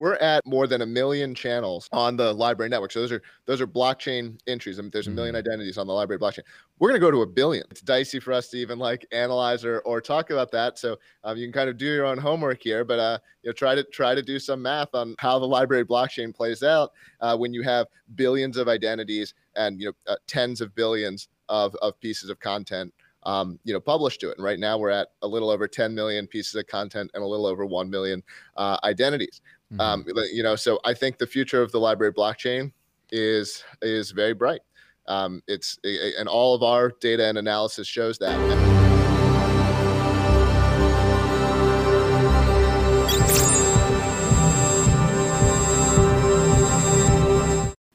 we're at more than a million channels on the LBRY network. So those are those are blockchain entries. I mean, there's a million Mm. identities on the LBRY blockchain. We're gonna go to a billion. It's dicey for us to even like analyze or, or talk about that. So um, you can kind of do your own homework here, but uh, you know, try to try to do some math on how the LBRY blockchain plays out uh, when you have billions of identities and you know uh, tens of billions of of pieces of content um, you know, published to it. And right now we're at a little over 10 million pieces of content and a little over 1 million uh, identities. Mhm. Um, you know, so I think the future of the LBRY blockchain is is very bright. Um, it's and all of our data and analysis shows that.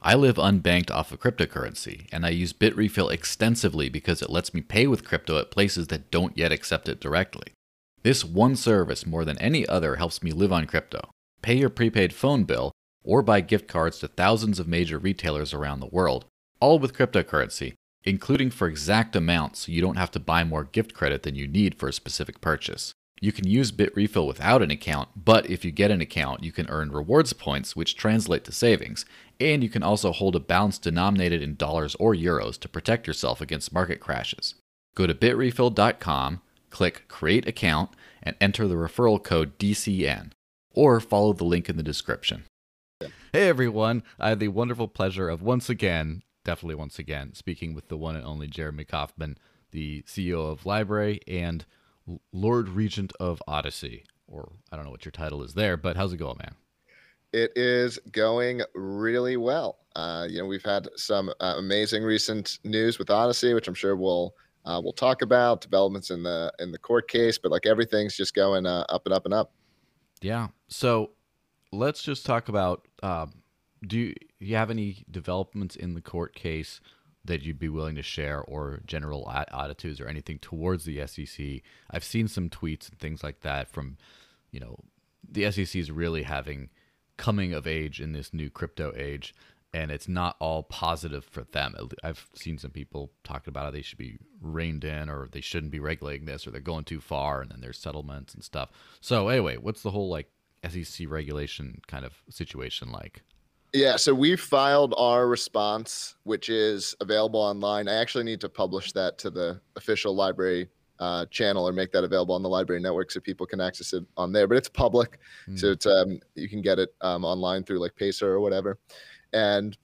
I live unbanked off of cryptocurrency, and I use Bitrefill extensively because it lets me pay with crypto at places that don't yet accept it directly. This one service, more than any other, helps me live on crypto, pay your prepaid phone bill, or buy gift cards to thousands of major retailers around the world, all with cryptocurrency, including for exact amounts so you don't have to buy more gift credit than you need for a specific purchase. You can use Bitrefill without an account, but if you get an account, you can earn rewards points, which translate to savings, and you can also hold a balance denominated in dollars or euros to protect yourself against market crashes. Go to bitrefill.com, click Create Account, and enter the referral code DCN, or follow the link in the description. Hey everyone, I have the wonderful pleasure of once again, definitely once again, speaking with the one and only Jeremy Kauffman, the CEO of LBRY and Lord Regent of Odysee. Or I don't know what your title is there, but how's it going, man? It is going really well. Uh, you know, we've had some uh, amazing recent news with Odysee, which I'm sure we'll uh, we'll talk about developments in the in the court case, but like everything's just going uh, up and up and up. Yeah. So let's just talk about um, do you, you have any developments in the court case that you'd be willing to share or general attitudes or anything towards the SEC? I've seen some tweets and things like that from, you know, the SEC is really having coming of age in this new crypto age and it's not all positive for them. I've seen some people talking about how they should be reined in or they shouldn't be regulating this or they're going too far and then there's settlements and stuff. So anyway, what's the whole like SEC regulation kind of situation like? Yeah, so we filed our response, which is available online. I actually need to publish that to the official LBRY uh, channel or make that available on the LBRY network so people can access it on there. But it's public, Hmm. so it's um, you can get it um, online through like Pacer or whatever. And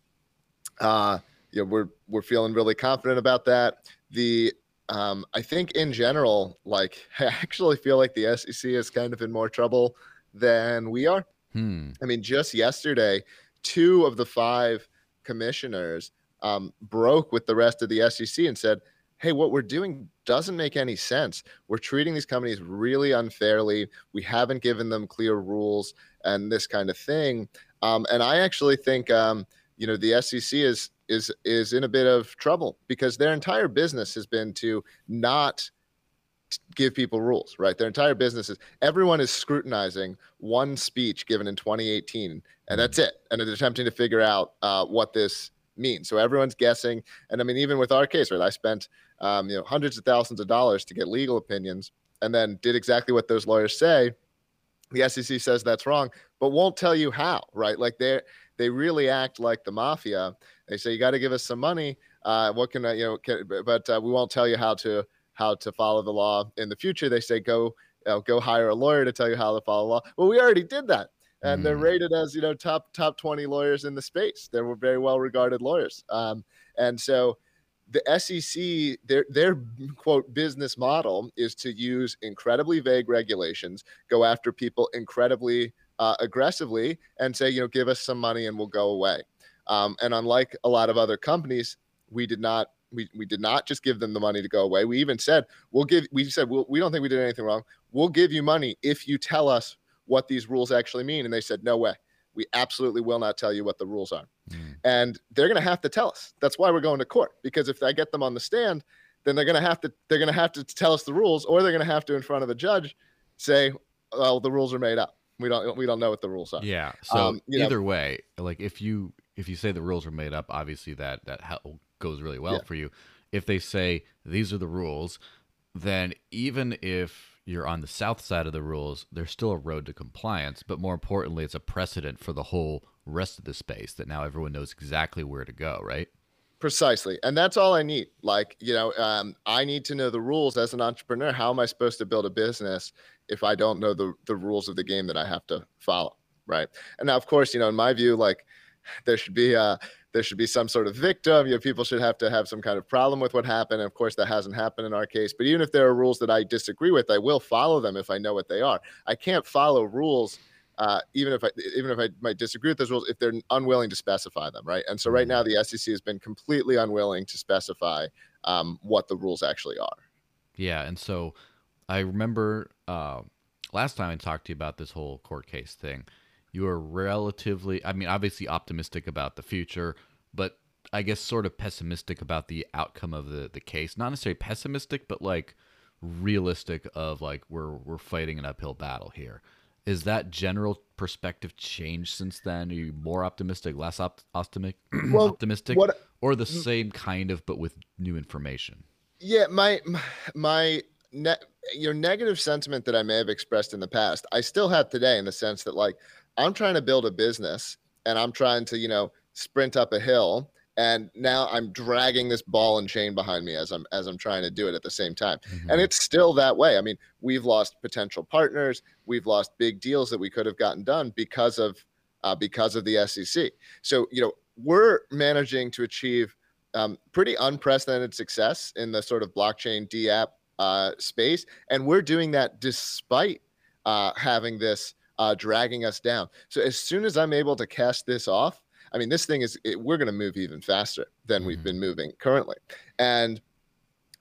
uh, you know, we're we're feeling really confident about that. The um, I think in general, like I actually feel like the SEC is kind of in more trouble than we are. Hmm. I mean, just yesterday, two of the five commissioners um, broke with the rest of the SEC and said, hey, what we're doing doesn't make any sense. We're treating these companies really unfairly. We haven't given them clear rules and this kind of thing. Um, and I actually think, um, you know, the SEC is is is in a bit of trouble because their entire business has been to not give people rules, right? Their entire business is everyone is scrutinizing one speech given in 2018, and that's it. And they're attempting to figure out uh, what this means. So everyone's guessing. And I mean, even with our case, right? I spent um, you know hundreds of thousands of dollars to get legal opinions, and then did exactly what those lawyers say. The SEC says that's wrong, but won't tell you how, right? Like they they really act like the mafia. They say you got to give us some money. Uh, what can I, you know? Can, but uh, we won't tell you how to how to follow the law in the future. They say go uh, go hire a lawyer to tell you how to follow the law. Well, we already did that, and they're Mm. rated as you know top top twenty lawyers in the space. They were very well regarded lawyers, um, and so the SEC their their quote business model is to use incredibly vague regulations, go after people incredibly uh, aggressively, and say you know give us some money and we'll go away. Um, and unlike a lot of other companies, we did not we, we did not just give them the money to go away. We even said we'll give. We said we'll, we don't think we did anything wrong. We'll give you money if you tell us what these rules actually mean. And they said no way. We absolutely will not tell you what the rules are. Hmm. And they're going to have to tell us. That's why we're going to court because if I get them on the stand, then they're going to have to they're going to have to tell us the rules, or they're going to have to in front of the judge say, "Well, the rules are made up. We don't we don't know what the rules are." Yeah. So Um, you know- either way, like if you if you say the rules are made up, obviously that that goes really well Yeah. for you. If they say these are the rules, then even if you're on the south side of the rules, there's still a road to compliance, but more importantly, it's a precedent for the whole rest of the space that now everyone knows exactly where to go, right? Precisely. And that's all I need. Like, you know, um, I need to know the rules as an entrepreneur. How am I supposed to build a business if I don't know the, the rules of the game that I have to follow? Right. And now, of course, you know, in my view, like there should be uh there should be some sort of victim. You know, people should have to have some kind of problem with what happened. And of course, that hasn't happened in our case. But even if there are rules that I disagree with, I will follow them if I know what they are. I can't follow rules uh, even if I even if I might disagree with those rules, if they're unwilling to specify them, right? And so right now, mm-hmm. the SEC has been completely unwilling to specify um, what the rules actually are. Yeah, and so I remember uh, last time I talked to you about this whole court case thing. You are relatively, I mean, obviously optimistic about the future, but I guess sort of pessimistic about the outcome of the the case. Not necessarily pessimistic, but like realistic of like we're we're fighting an uphill battle here. Is that general perspective changed since then? Are you more optimistic, less op- optimistic, well, optimistic, what, or the same kind of but with new information? Yeah, my my ne- your negative sentiment that I may have expressed in the past, I still have today in the sense that like I'm trying to build a business and I'm trying to, you know, sprint up a hill and now I'm dragging this ball and chain behind me as I'm as I'm trying to do it at the same time. Mm-hmm. And it's still that way. I mean, we've lost potential partners, we've lost big deals that we could have gotten done because of uh, because of the SEC. So you know we're managing to achieve um, pretty unprecedented success in the sort of blockchain DApp uh, space, and we're doing that despite uh, having this uh, dragging us down. So as soon as I'm able to cast this off I mean, this thing is it, we're going to move even faster than we've mm-hmm. been moving currently, and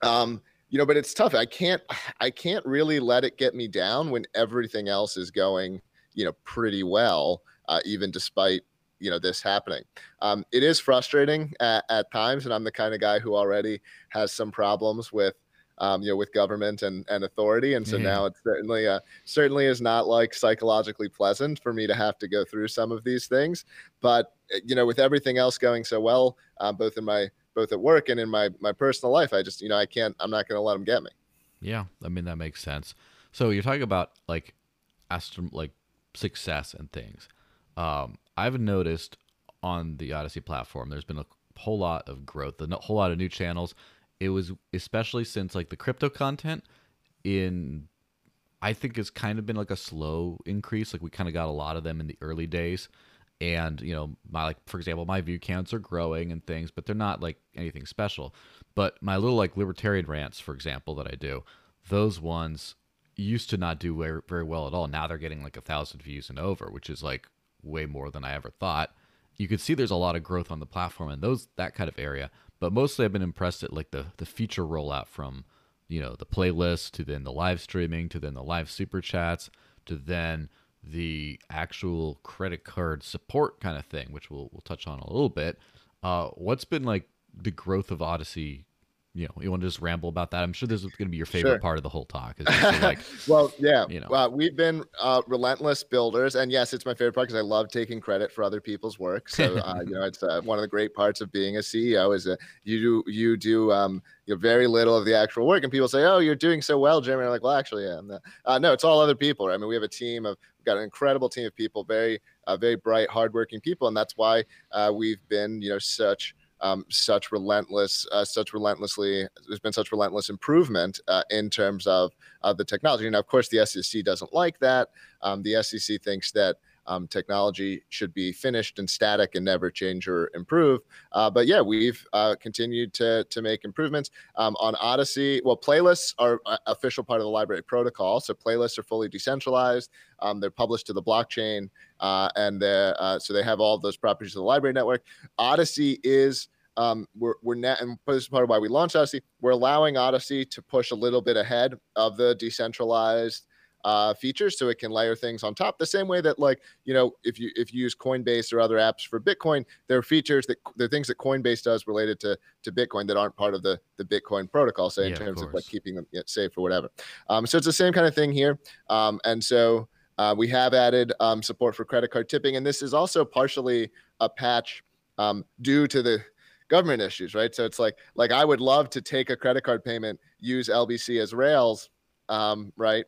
um, you know, but it's tough. I can't I can't really let it get me down when everything else is going you know pretty well, uh, even despite you know this happening. Um, it is frustrating at, at times, and I'm the kind of guy who already has some problems with um, you know, with government and, and authority. And so mm-hmm. now it certainly uh, certainly is not like psychologically pleasant for me to have to go through some of these things. But uh, you know, with everything else going so well, uh, both in my both at work and in my my personal life, I just you know I can't I'm not going to let them get me. Yeah, I mean that makes sense. So you're talking about like astro- like success and things. Um, I've noticed on the Odysee platform, there's been a whole lot of growth, a whole lot of new channels it was especially since like the crypto content in I think it's kind of been like a slow increase. Like we kind of got a lot of them in the early days. And, you know, my like for example, my view counts are growing and things, but they're not like anything special. But my little like libertarian rants, for example, that I do, those ones used to not do very, very well at all. Now they're getting like a thousand views and over, which is like way more than I ever thought. You could see there's a lot of growth on the platform and those that kind of area. But mostly, I've been impressed at like the the feature rollout from you know the playlist to then the live streaming to then the live super chats to then the actual credit card support kind of thing, which we'll we'll touch on a little bit. Uh, what's been like the growth of Odysee you know, you want to just ramble about that? I'm sure this is going to be your favorite sure. part of the whole talk. like, well, yeah, you know, uh, we've been uh, relentless builders, and yes, it's my favorite part because I love taking credit for other people's work. So, uh, you know, it's uh, one of the great parts of being a CEO is that you do you do um, you know, very little of the actual work, and people say, "Oh, you're doing so well, Jeremy." I'm like, "Well, actually, yeah. Uh, no, it's all other people. Right? I mean, we have a team of we've got an incredible team of people, very uh, very bright, hardworking people, and that's why we've been you know such um, such relentless, uh, such relentlessly, there's been such relentless improvement uh, in terms of the technology. Now, of course, the SEC doesn't like that. Um, the SEC thinks that um, technology should be finished and static and never change or improve. Uh, but yeah, we've uh, continued to, to make improvements um, on Odysee. Well, playlists are official part of the LBRY protocol. So playlists are fully decentralized. Um, they're published to the blockchain, uh, and uh, so they have all those properties of the LBRY network. Odysee is um, we're we're net, and this is part of why we launched Odysee. We're allowing Odysee to push a little bit ahead of the decentralized uh, features so it can layer things on top. The same way that like you know if you if you use coinbase or other apps for bitcoin there are features that there are things that coinbase does related to to bitcoin that aren't part of the the bitcoin protocol say in terms of, of, like keeping them safe or whatever. Um, so it's the same kind of thing here. Um, and so uh, we have added um, support for credit card tipping and this is also partially a patch um, due to the government issues right? So it's like like i would love to take a credit card payment use lbc as rails um, right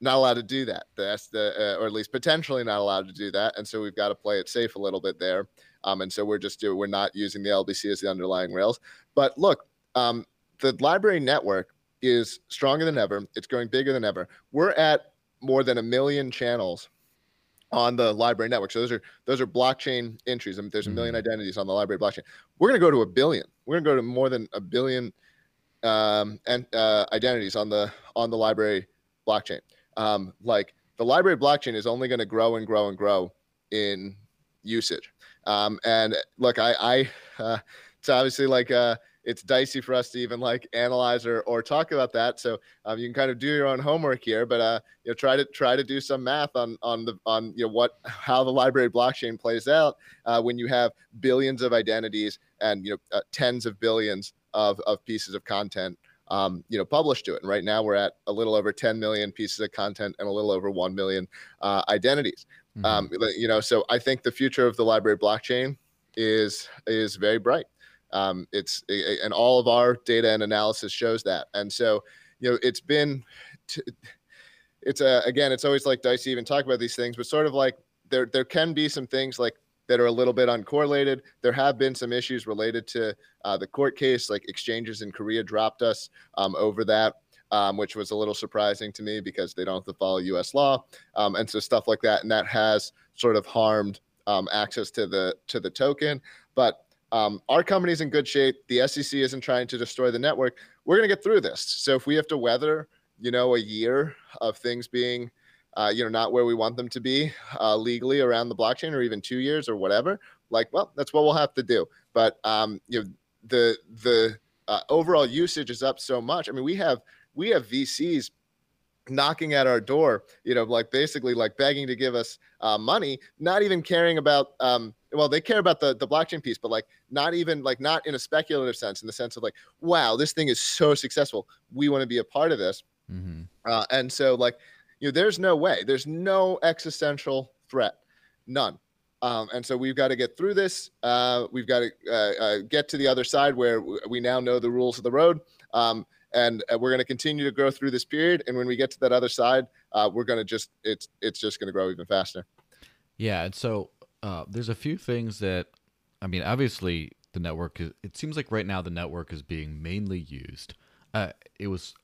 not allowed to do that. That's the, uh, or at least potentially not allowed to do that. And so we've got to play it safe a little bit there. Um, and so we're just doing, we're not using the LBC as the underlying rails. But look, um, the LBRY network is stronger than ever. It's growing bigger than ever. We're at more than a million channels on the LBRY network. So those are those are blockchain entries. I mean, there's a 1000000 mm-hmm. identities on the LBRY blockchain. We're going to go to a billion. We're going to go to more than a billion um, and uh, identities on the on the LBRY blockchain. Um, like the LBRY blockchain is only going to grow and grow and grow in usage. Um, and look, I, I uh, it's obviously like uh, it's dicey for us to even like analyze or, or talk about that. So um, you can kind of do your own homework here, but uh, you know, try to try to do some math on on the on you know what how the LBRY blockchain plays out uh, when you have billions of identities and you know uh, tens of billions of of pieces of content. Um, you know, published to it. And right now we're at a little over 10 million pieces of content and a little over 1 million uh, identities. Mm-hmm. Um, you know, so I think the future of the LBRY blockchain is is very bright. Um, it's and all of our data and analysis shows that. And so, you know, it's been, t- it's a again, it's always like dicey even talk about these things, but sort of like there there can be some things like that are a little bit uncorrelated. There have been some issues related to uh, the court case, like exchanges in Korea dropped us um, over that. Um, which was a little surprising to me because they don't have to follow U.S. law, um, and so stuff like that, and that has sort of harmed um, access to the to the token. But um, our company's in good shape. The SEC isn't trying to destroy the network. We're going to get through this. So if we have to weather, you know, a year of things being, uh, you know, not where we want them to be uh, legally around the blockchain, or even two years or whatever, like, well, that's what we'll have to do. But um, you know, the the uh, overall usage is up so much. I mean, we have we have VCs knocking at our door, you know, like basically like begging to give us uh, money, not even caring about, um, well, they care about the, the blockchain piece, but like not even like not in a speculative sense, in the sense of like, wow, this thing is so successful. We want to be a part of this. Mm-hmm. Uh, and so like, you know, there's no way, there's no existential threat, none. Um, and so we've got to get through this. Uh, we've got to uh, uh, get to the other side where we now know the rules of the road. Um, and uh, we're going to continue to grow through this period. And when we get to that other side, uh, we're going to just it's it's just going to grow even faster. Yeah, and so uh, there's a few things that I mean, obviously the network is. It seems like right now the network is being mainly used. Uh, it was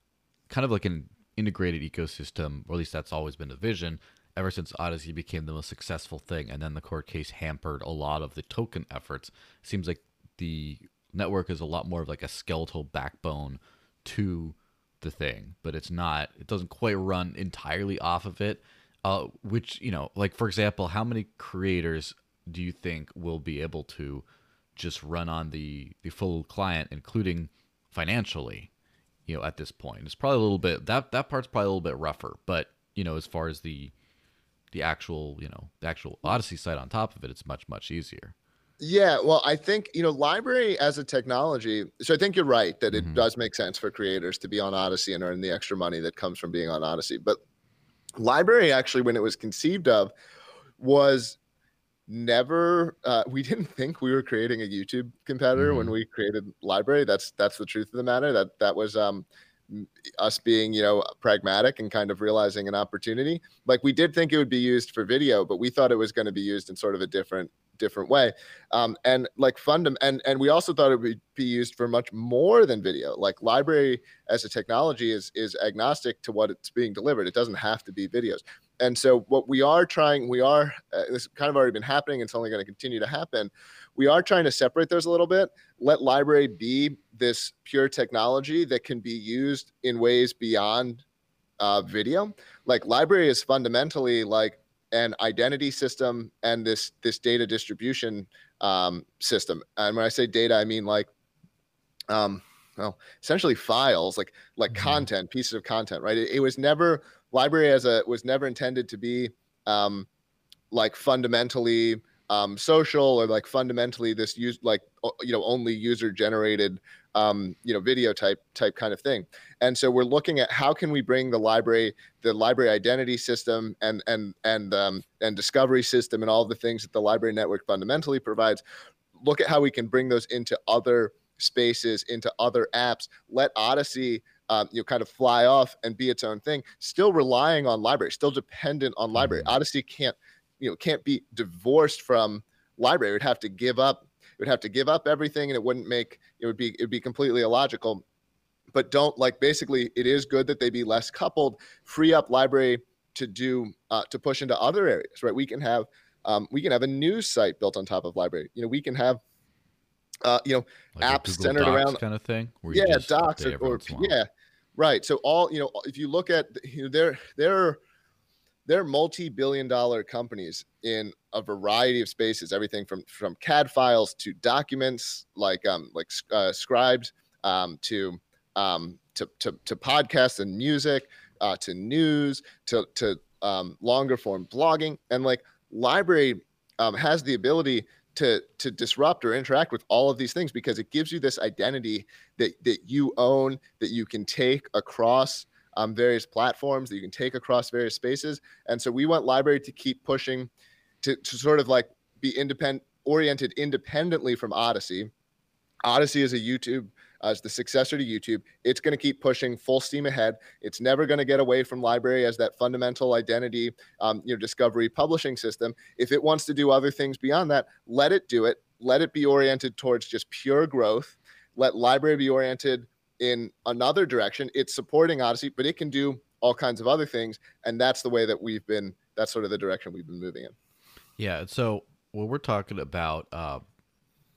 kind of like an integrated ecosystem, or at least that's always been the vision. Ever since Odysee became the most successful thing, and then the court case hampered a lot of the token efforts. Seems like the network is a lot more of like a skeletal backbone to the thing, but it's not. It doesn't quite run entirely off of it. Uh, which you know, like for example, how many creators do you think will be able to just run on the the full client, including financially? You know, at this point, it's probably a little bit that that part's probably a little bit rougher. But you know, as far as the the actual you know the actual Odysee site on top of it, it's much much easier. Yeah, well, I think you know, LBRY as a technology. So I think you're right that it mm-hmm. does make sense for creators to be on Odysee and earn the extra money that comes from being on Odysee. But LBRY actually, when it was conceived of, was never. Uh, we didn't think we were creating a YouTube competitor mm-hmm. when we created LBRY That's that's the truth of the matter. That that was um, us being you know pragmatic and kind of realizing an opportunity. Like we did think it would be used for video, but we thought it was going to be used in sort of a different different way. Um, and like fundam and and we also thought it would be used for much more than video. Like LBRY as a technology is is agnostic to what it's being delivered. It doesn't have to be videos. And so what we are trying, we are uh, this kind of already been happening. It's only going to continue to happen. We are trying to separate those a little bit. Let LBRY be this pure technology that can be used in ways beyond uh, video. Like LBRY is fundamentally like an identity system and this this data distribution um, system. And when I say data, I mean like um, well, essentially files, like like mm-hmm. content, pieces of content, right? It, it, was never LBRY as a was never intended to be um, like fundamentally um, social or like fundamentally this use like you know only user generated um, you know video type type kind of thing and so we're looking at how can we bring the LBRY the LBRY identity system and and and um, and discovery system and all the things that the LBRY network fundamentally provides look at how we can bring those into other spaces into other apps let odysee um, you know, kind of fly off and be its own thing, still relying on LBRY, still dependent on LBRY. Mm-hmm. Odysee can't, you know, can't be divorced from LBRY. It would have to give up. It would have to give up everything, and it wouldn't make. It would be. It would be completely illogical. But don't like. Basically, it is good that they be less coupled. Free up LBRY to do uh, to push into other areas. Right. We can have. Um, we can have a news site built on top of LBRY. You know, we can have uh, you know, like apps centered Docs around kind of thing. yeah, docs or, or yeah, right. So all you know, if you look at you know, they're they're they're multi-billion dollar companies in a variety of spaces everything from from cad files to documents like um like uh, scribes um to um to to, to podcasts and music uh, to news to to um, longer form blogging. And like LBRY um, has the ability to to disrupt or interact with all of these things because it gives you this identity that that you own that you can take across um, various platforms that you can take across various spaces and so we want LBRY to keep pushing to, to sort of like be independent oriented independently from Odysee. Odysee is a youtube as the successor to YouTube. It's going to keep pushing full steam ahead. It's never going to get away from LBRY as that fundamental identity, um, you know, discovery publishing system. If it wants to do other things beyond that, let it do it. Let it be oriented towards just pure growth. Let LBRY be oriented in another direction. It's supporting Odysee, but it can do all kinds of other things, and that's the way that we've been. That's sort of the direction we've been moving in. Yeah. So when we're talking about uh,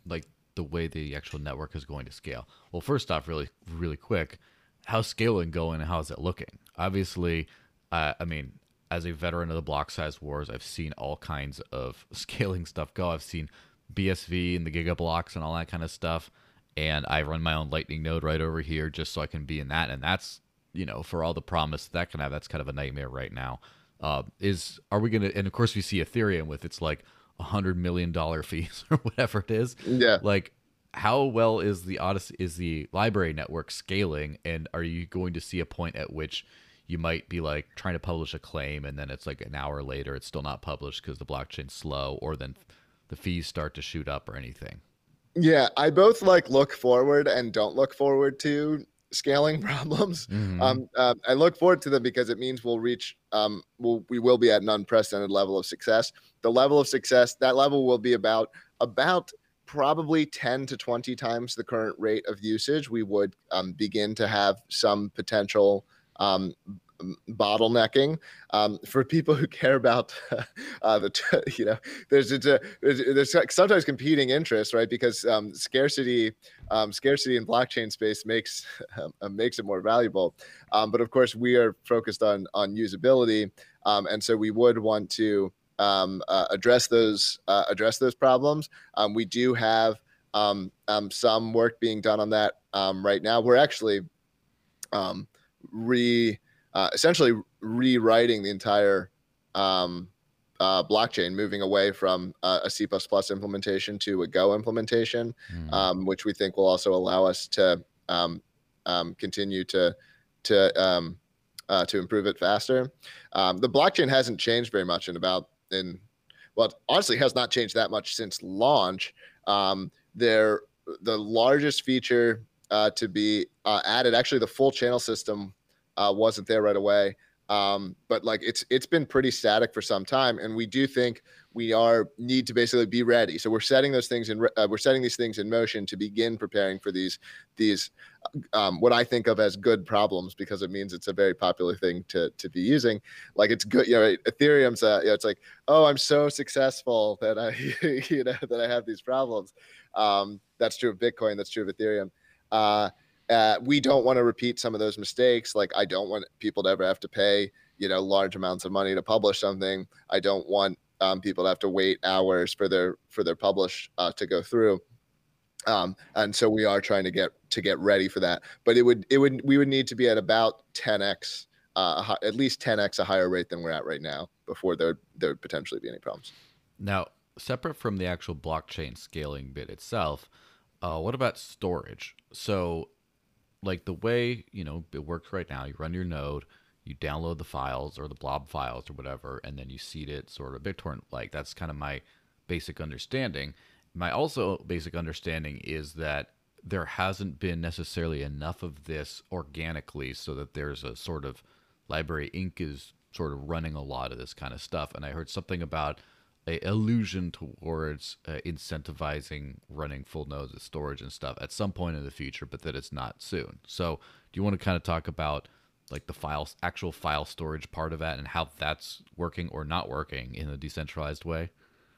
like the way the actual network is going to scale. Well, first off, really, really quick, how's scaling going and how's it looking? Obviously, uh, I mean, as a veteran of the block size wars, I've seen all kinds of scaling stuff go. I've seen BSV and the gigablocks and all that kind of stuff. And I run my own Lightning node right over here just so I can be in that. And that's, you know, for all the promise that can have, that's kind of a nightmare right now. Uh, is are we gonna? And of course, we see Ethereum with its like a hundred million dollar fees or whatever it is. Yeah. Like, how well is the Odysee is the LBRY network scaling, and are you going to see a point at which you might be like trying to publish a claim, and then it's like an hour later it's still not published because the blockchain's slow, or then the fees start to shoot up or anything? Yeah, I both like look forward and don't look forward to scaling problems. Mm-hmm. Um, uh, I look forward to them because it means we'll reach, um, we'll, we will be at an unprecedented level of success. The level of success, that level will be about about probably 10 to 20 times the current rate of usage. We would um, begin to have some potential um, bottlenecking um, for people who care about uh, the you know there's it's a there's, sometimes competing interests right? Because um, scarcity um, scarcity in blockchain space makes uh, makes it more valuable. Um, but of course we are focused on on usability um, and so we would want to um, uh, address those uh, address those problems. We do have some work being done on that right now. We're actually re uh, essentially rewriting the entire um, uh, blockchain, moving away from uh, a C++ implementation to a Go implementation, mm. um, which we think will also allow us to um, um continue to to um, uh, to improve it faster. Um, the blockchain hasn't changed very much in about in well, honestly, has not changed that much since launch. there, the largest feature uh, to be uh, added, actually, the full channel system uh, wasn't there right away. Um, but like it's it's been pretty static for some time, and we do think we are need to basically be ready. So we're setting those things in uh, we're setting these things in motion to begin preparing for these these um, what I think of as good problems because it means it's a very popular thing to to be using. Like it's good, you know, Ethereum's uh, you know, it's like oh I'm so successful that I you know that I have these problems. Um, that's true of Bitcoin. That's true of Ethereum. Uh, uh, we don't want to repeat some of those mistakes. Like I don't want people to ever have to pay, you know, large amounts of money to publish something. I don't want um, people to have to wait hours for their for their publish uh, to go through. Um, and so we are trying to get to get ready for that. But it would it would we would need to be at about 10x, uh, at least 10x a higher rate than we're at right now before there there would potentially be any problems. Now, separate from the actual blockchain scaling bit itself, uh, what about storage? So like the way you know it works right now you run your node you download the files or the blob files or whatever and then you seed it sort of bittorrent like that's kind of my basic understanding my also basic understanding is that there hasn't been necessarily enough of this organically so that there's a sort of LBRY Inc. is sort of running a lot of this kind of stuff. And I heard something about a illusion towards uh, incentivizing running full nodes of storage and stuff at some point in the future, but that it's not soon. So, do you want to kind of talk about like the files, actual file storage part of that, and how that's working or not working in a decentralized way?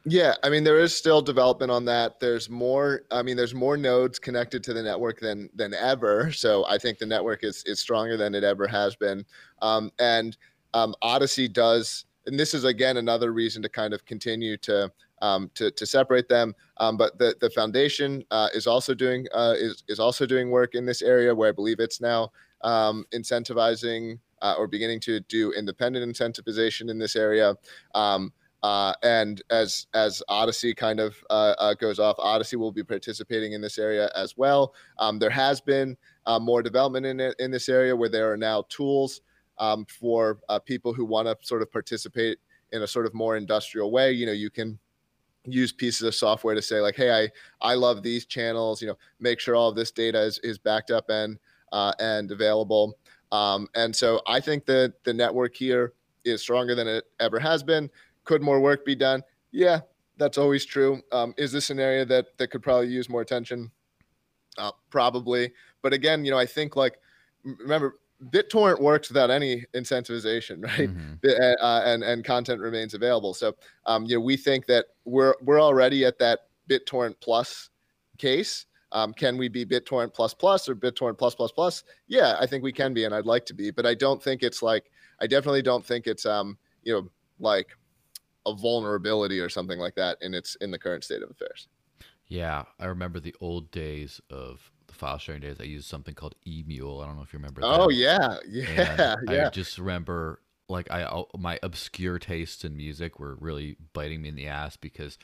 Yeah, I mean there is still development on that. There's more. I mean, there's more nodes connected to the network than than ever. So I think the network is is stronger than it ever has been. Um, and um, Odysee does, and this is again another reason to kind of continue to um, to, to separate them. Um, but the the foundation uh, is also doing uh, is is also doing work in this area where I believe it's now um, incentivizing uh, or beginning to do independent incentivization in this area. Um, uh, and as as Odysee kind of uh, uh, goes off, Odysee will be participating in this area as well. Um, there has been more development in it, in this area where there are now tools um, for uh, people who want to sort of participate in a sort of more industrial way. You know, you can use pieces of software to say like, hey, I I love these channels. You know, make sure all of this data is is backed up and uh, and available. Um, and so I think that the network here is stronger than it ever has been could more work be done? Yeah, that's always true. Um, is this an area that that could probably use more attention? Uh, probably. But again, you know, I think like remember BitTorrent works without any incentivization, right? Mm-hmm. Uh, and and content remains available. So um, you know, we think that we're we're already at that BitTorrent plus case. Um, can we be BitTorrent plus plus or BitTorrent plus plus plus? Yeah, I think we can be, and I'd like to be, but I don't think it's like I definitely don't think it's um you know like a vulnerability or something like that in its in the current state of affairs. Yeah, I remember the old days of file sharing days. I used something called Emule. I don't know if you remember. Oh that. yeah, yeah, and yeah. I just remember like I oh, my obscure tastes in music were really biting me in the ass because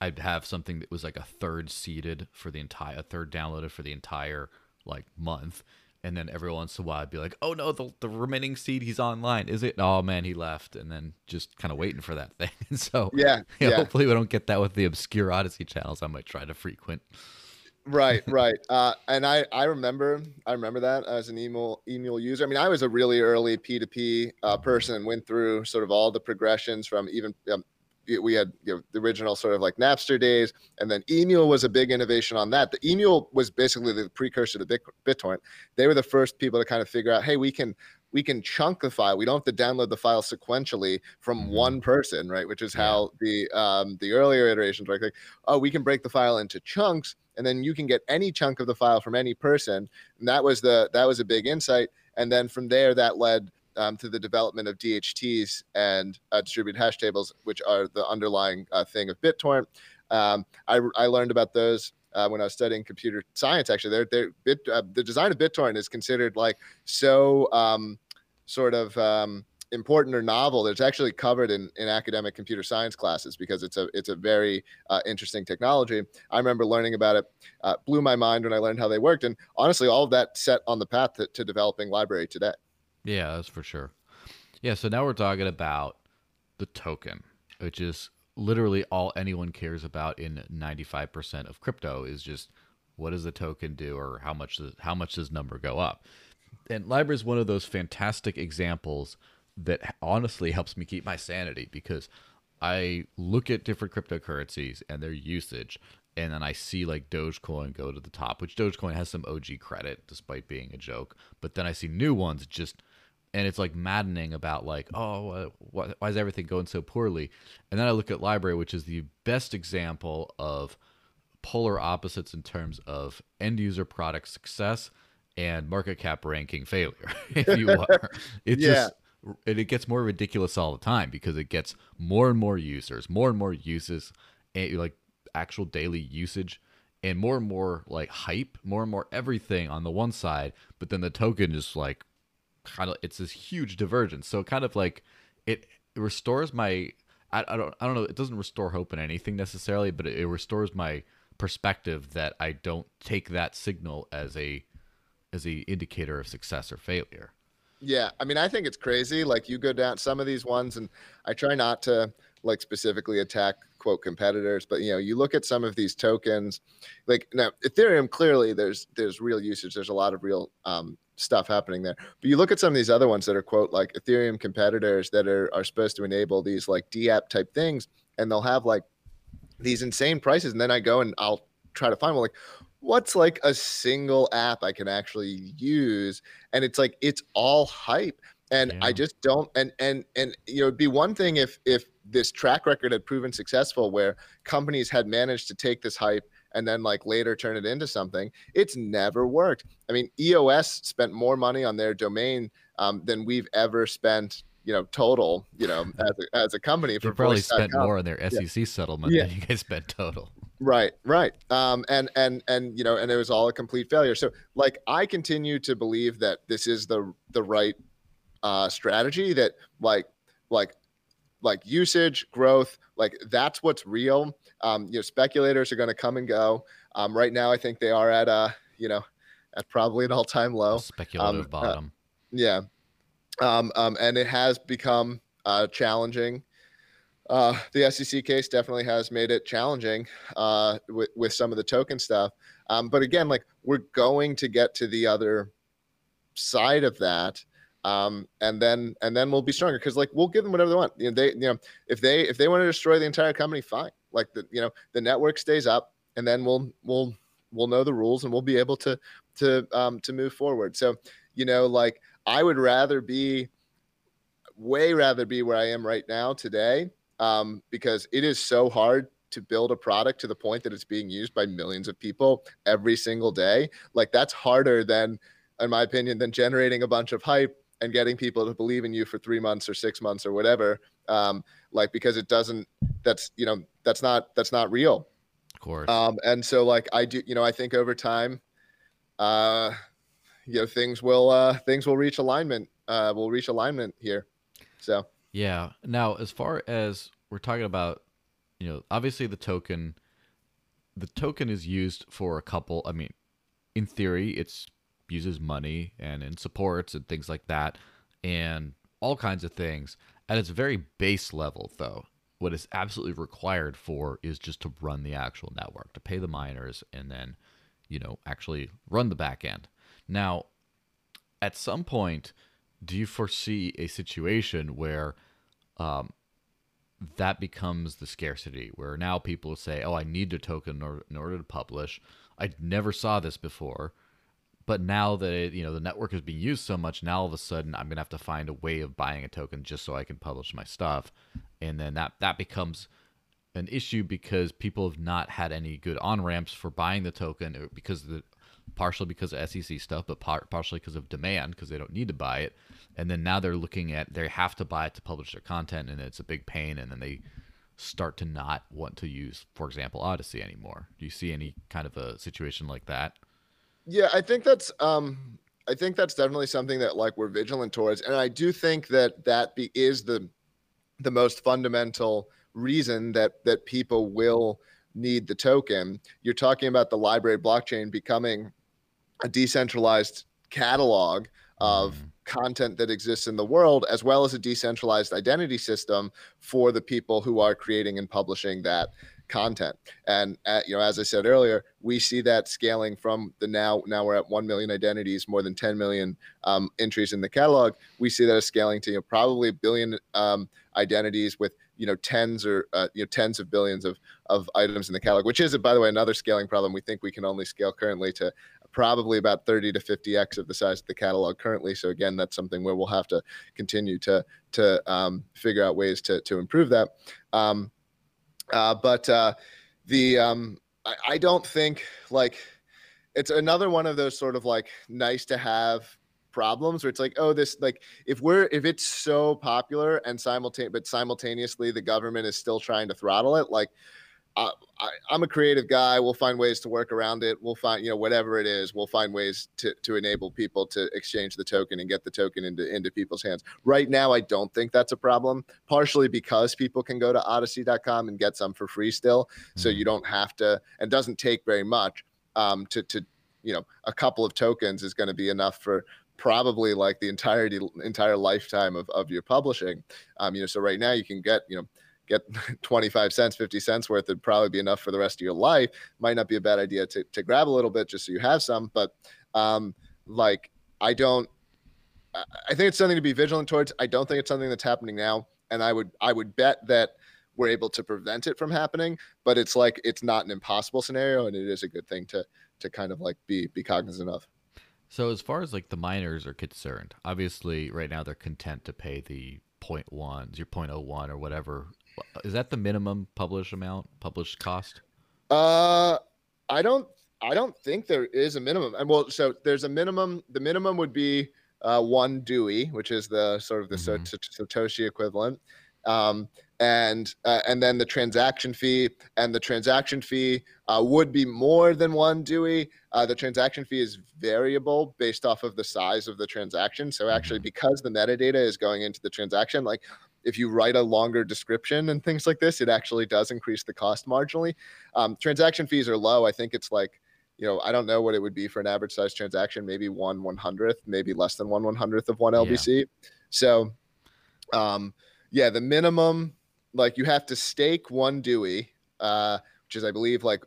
I'd have something that was like a third seeded for the entire, a third downloaded for the entire like month, and then every once in a while I'd be like, "Oh no, the the remaining seed he's online. Is it? Oh man, he left." And then just kind of waiting for that thing. And so yeah, yeah, yeah, hopefully we don't get that with the obscure Odysee channels. I might try to frequent. Right, right. Uh, and I I remember I remember that as an Emule Emule user. I mean, I was a really early P2P uh, person and went through sort of all the progressions from even um, we had you know, the original sort of like Napster days, and then Emule was a big innovation on that. The Emule was basically the precursor to Bit, BitTorrent. They were the first people to kind of figure out, hey, we can we can chunk the file. We don't have to download the file sequentially from mm-hmm. one person, right? Which is how the um, the earlier iterations were like, oh, we can break the file into chunks, and then you can get any chunk of the file from any person. And that was the that was a big insight. And then from there, that led um, to the development of DHTs and uh, distributed hash tables, which are the underlying uh, thing of BitTorrent. Um, I, I learned about those uh, when I was studying computer science. Actually, they're, they're bit, uh, the design of BitTorrent is considered like so um, sort of um, important or novel that it's actually covered in, in academic computer science classes because it's a it's a very uh, interesting technology. I remember learning about it, uh, blew my mind when I learned how they worked, and honestly, all of that set on the path to, to developing LBRY today. Yeah, that's for sure. Yeah, so now we're talking about the token, which is literally all anyone cares about in 95% of crypto is just what does the token do or how much does, how much does number go up. And LBRY is one of those fantastic examples that honestly helps me keep my sanity because I look at different cryptocurrencies and their usage and then I see like Dogecoin go to the top, which Dogecoin has some OG credit despite being a joke. But then I see new ones just and it's like maddening about like oh why, why is everything going so poorly and then i look at LBRY which is the best example of polar opposites in terms of end user product success and market cap ranking failure if you are it's yeah. just and it gets more ridiculous all the time because it gets more and more users more and more uses and like actual daily usage and more and more like hype more and more everything on the one side but then the token is like kind of it's this huge divergence. So kind of like it, it restores my I, I don't I don't know it doesn't restore hope in anything necessarily, but it, it restores my perspective that I don't take that signal as a as a indicator of success or failure. Yeah, I mean, I think it's crazy. Like you go down some of these ones, and I try not to like specifically attack quote competitors but you know you look at some of these tokens like now ethereum clearly there's there's real usage there's a lot of real um, stuff happening there but you look at some of these other ones that are quote like ethereum competitors that are are supposed to enable these like dapp type things and they'll have like these insane prices and then i go and i'll try to find one like what's like a single app i can actually use and it's like it's all hype and yeah. i just don't and and and you know it'd be one thing if if this track record had proven successful where companies had managed to take this hype and then like later turn it into something it's never worked. I mean eos spent more money on their domain um, than we've ever spent you know total you know as a, as a company for probably spent more on their sec yeah. settlement yeah. than you guys spent total. Right right. Um and and and you know and it was all a complete failure. So like i continue to believe that this is the the right uh strategy that like like like usage growth like that's what's real. Um you know speculators are going to come and go. Um right now i think they are at a you know at probably an all-time low. Speculative um, uh, bottom. uh, yeah. Um, um and it has become uh challenging. Uh the sec case definitely has made it challenging uh with, with some of the token stuff. Um but again like we're going to get to the other side of that um, and then and then we'll be stronger because like we'll give them whatever they want. You know, they you know if they if they want to destroy the entire company, fine. Like the you know the network stays up, and then we'll we'll we'll know the rules and we'll be able to to um, to move forward. So you know like I would rather be way rather be where I am right now today um, because it is so hard to build a product to the point that it's being used by millions of people every single day. Like that's harder than in my opinion, than generating a bunch of hype and getting people to believe in you for three months or six months or whatever um, like because it doesn't that's you know that's not that's not real. Of course. Um, and so like i do you know i think over time uh you know things will uh things will reach alignment uh will reach alignment here. So. Yeah. Now as far as we're talking about you know obviously the token the token is used for a couple i mean in theory it's uses money and in supports and things like that and all kinds of things. At its very base level, though, what is absolutely required for is just to run the actual network, to pay the miners, and then, you know, actually run the back end. Now, at some point, do you foresee a situation where um, that becomes the scarcity, where now people say, oh, I need a token in order, in order to publish? I never saw this before but now that it, you know the network is being used so much now all of a sudden i'm to have to find a way of buying a token just so i can publish my stuff. And then that that becomes an issue because people have not had any good on ramps for buying the token uh, because the partially because of sec stuff but par- partially because of demand because they don't need to buy it. And then now they're looking at they have to buy it to publish their content and it's a big pain and then they start to not want to use for example Odysee anymore. Do you see any kind of a situation like that yeah, I think that's um I think that's definitely something that like we're vigilant towards and I do think that that be, is the the most fundamental reason that that people will need the token. You're talking about the LBRY blockchain becoming a decentralized catalog of mm. content that exists in the world as well as a decentralized identity system for the people who are creating and publishing that content. And at, uh, you know, as I said earlier, we see that scaling from the now. Now we're at one million identities, more than 10 million um, entries in the catalog. We see that as scaling to you know, probably a billion um, identities with you know tens or uh, you know tens of billions of of items in the catalog, which is by the way another scaling problem. We think we can only scale currently to probably about 30 to 50x of the size of the catalog currently. So again, that's something where we'll have to continue to to um, figure out ways to to improve that. Um, uh, but uh, the um, I, I don't think like it's another one of those sort of like nice to have problems where it's like oh this like if we're if it's so popular and simultaneous but simultaneously the government is still trying to throttle it like I, am a creative guy. We'll find ways to work around it. We'll find, you know, whatever it is, we'll find ways to, to enable people to exchange the token and get the token into, into people's hands. Right now, I don't think that's a problem, partially because people can go to odysee.com and get some for free still. Mm-hmm. So you don't have to, and doesn't take very much um, to, to, you know, a couple of tokens is going to be enough for, probably like the entirety entire lifetime of, of your publishing um, you know so right now you can get you know get 25 cents, 50 cents worth, it'd probably be enough for the rest of your life. Might not be a bad idea to, to grab a little bit just so you have some. But um, like, I don't, I think it's something to be vigilant towards. I don't think it's something that's happening now. And I would, I would bet that we're able to prevent it from happening, but it's like, it's not an impossible scenario. And it is a good thing to, to kind of like be, be cognizant of. So as far as like the miners are concerned, obviously right now they're content to pay the 0.1, your 0.01 or whatever. Is that the minimum published amount, published cost? Uh, I don't, I don't think there is a minimum. And well, so there's a minimum. The minimum would be uh, one Dewey, which is the sort of the mm-hmm. Satoshi equivalent. Um, and uh, and then the transaction fee and the transaction fee uh, would be more than one Dewey. Uh, the transaction fee is variable based off of the size of the transaction. So actually, mm-hmm. because the metadata is going into the transaction, like if you write a longer description and things like this, it actually does increase the cost marginally. Um, transaction fees are low. I think it's like you know, I don't know what it would be for an average size transaction, maybe one one hundredth, maybe less than one one hundredth of one LBC. Yeah. So, um, yeah, the minimum like you have to stake one Dewey, uh, which is I believe like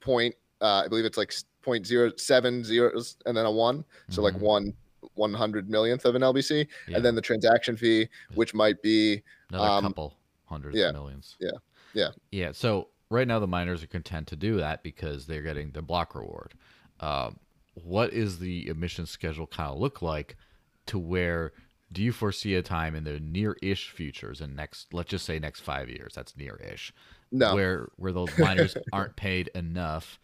point. Uh, I believe it's like point zero seven zeros and then a one, mm-hmm. so like mm-hmm. one one hundred millionth of an LBC, yeah. and then the transaction fee, which might be another um, couple hundreds yeah, millions. Yeah, yeah, yeah. So right now the miners are content to do that because they're getting the block reward. Uh, what is the emission schedule kind of look like to where do you foresee a time in the near-ish futures in next let's just say next five years that's near-ish no. where where those miners aren't paid enough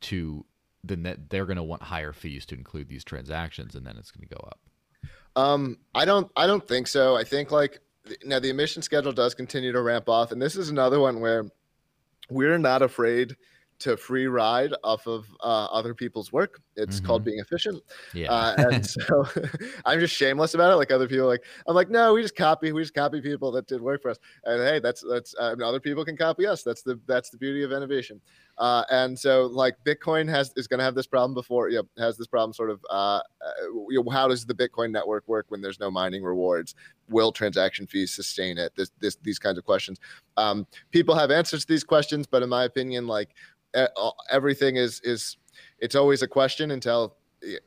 to then that they're going to want higher fees to include these transactions and then it's going to go up um i don't i don't think so i think like now the emission schedule does continue to ramp off and this is another one where we're not afraid to free ride off of uh, other people's work. It's mm-hmm. called being efficient. Yeah. Uh, and so I'm just shameless about it. Like other people, like I'm like, no, we just copy. We just copy people that did work for us. And hey, that's that's uh, other people can copy us. That's the that's the beauty of innovation. Uh, and so like Bitcoin has is going to have this problem before. You know, has this problem sort of. Uh, uh, you know, how does the Bitcoin network work when there's no mining rewards? Will transaction fees sustain it? This this these kinds of questions. Um, people have answers to these questions, but in my opinion, like everything is is it's always a question until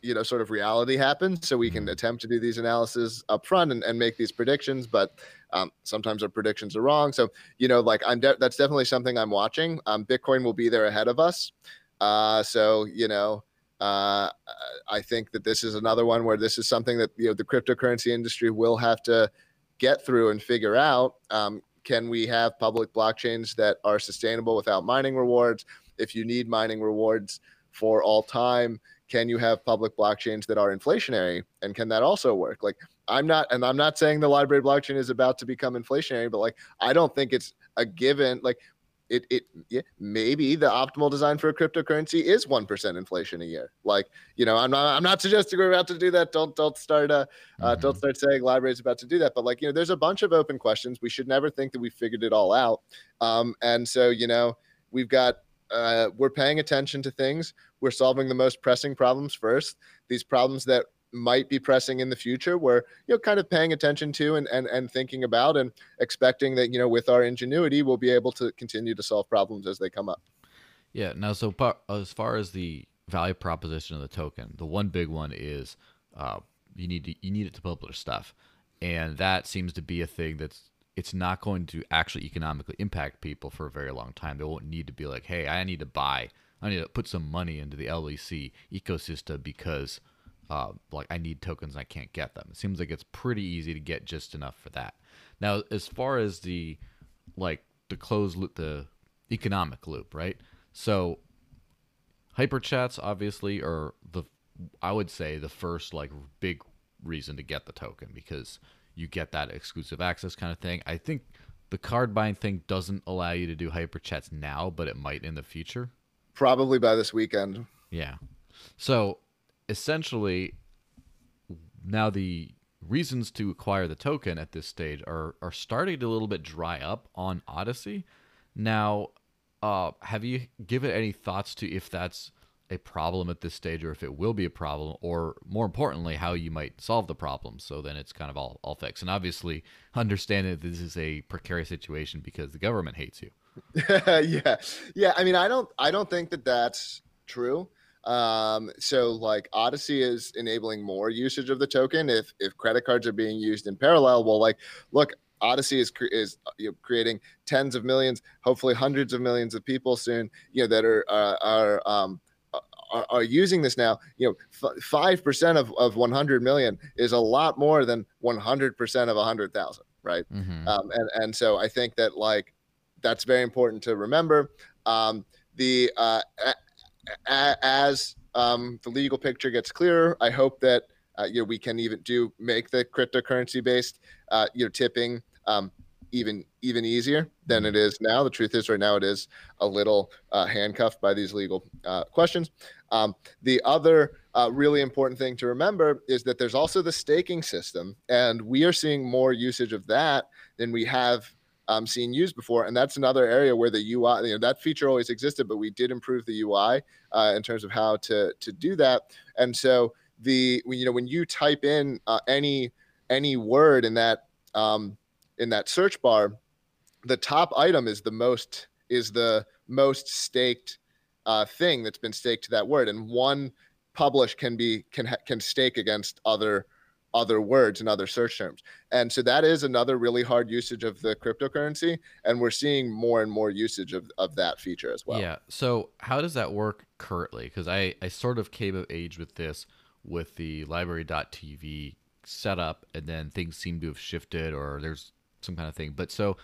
you know sort of reality happens so we can mm-hmm. attempt to do these analyses up front and, and make these predictions but um, sometimes our predictions are wrong. So you know like i'm de- that's definitely something i'm watching. Um, bitcoin will be there ahead of us. Uh, so you know uh, i think that this is another one where this is something that you know the cryptocurrency industry will have to get through and figure out. Um, can we have public blockchains that are sustainable without mining rewards? If you need mining rewards for all time can you have public blockchains that are inflationary? And can that also work? Like i'm not and i'm not saying the LBRY blockchain is about to become inflationary but like i don't think it's a given like it, it yeah, maybe the optimal design for a cryptocurrency is 1% inflation a year like you know i'm not i'm not suggesting we're about to do that don't don't start uh, uh mm-hmm. don't start saying LBRY is about to do that but like you know there's a bunch of open questions we should never think that we figured it all out um and so you know we've got uh, we're paying attention to things. We're solving the most pressing problems first. These problems that might be pressing in the future we're you know kind of paying attention to and, and and thinking about and expecting that you know with our ingenuity we'll be able to continue to solve problems as they come up. Yeah. Now so as far as the value proposition of the token the one big one is uh, you need to you need it to publish stuff. And that seems to be a thing that's it's not going to actually economically impact people for a very long time. They won't need to be like, hey, I need to buy, I need to put some money into the LBC ecosystem because, uh, like, I need tokens and I can't get them. It seems like it's pretty easy to get just enough for that. Now, as far as the, like, the closed loop, the economic loop, right? So, hyperchats obviously are the, I would say, the first, like, big reason to get the token because you get that exclusive access kind of thing. I think the card bind thing doesn't allow you to do hyper chats now, but it might in the future. Probably by this weekend. Yeah. So essentially, now the reasons to acquire the token at this stage are are starting to a little bit dry up on Odysee. Now, uh, have you given any thoughts to if that's a problem at this stage or if it will be a problem or more importantly how you might solve the problem so then it's kind of all, all fixed? And obviously understand that this is a precarious situation because the government hates you. Yeah. Yeah i mean i don't i don't think that that's true um so like Odysee is enabling more usage of the token if if credit cards are being used in parallel well like look Odysee is is you know, creating tens of millions, hopefully hundreds of millions of people soon, you know, that are uh, are um, are, are, using this now. You know, five percent of of 100 million is a lot more than 100 percent of 100,000, right? Mm-hmm. Um, and and so I think that like that's very important to remember. Um, the uh, as um, the legal picture gets clearer, I hope that uh, you know we can even do make the cryptocurrency based uh, you know tipping um, even even easier than it is now. The truth is, right now, it is a little uh, handcuffed by these legal uh, questions. Um, the other uh, really important thing to remember is that there's also the staking system, and we are seeing more usage of that than we have um, seen used before. And that's another area where the UI, you know, that feature always existed, but we did improve the UI uh, in terms of how to to do that. And so the you know when you type in uh, any any word in that um, in that search bar, the top item is the most is the most staked uh, thing that's been staked to that word, and one publish can be can can stake against other other words and other search terms. And so that is another really hard usage of the cryptocurrency. And we're seeing more and more usage of, of that feature as well. Yeah. So how does that work currently? Because I, I sort of came of age with this with the LBRY.TV setup, and then things seem to have shifted or there's some kind of thing. But so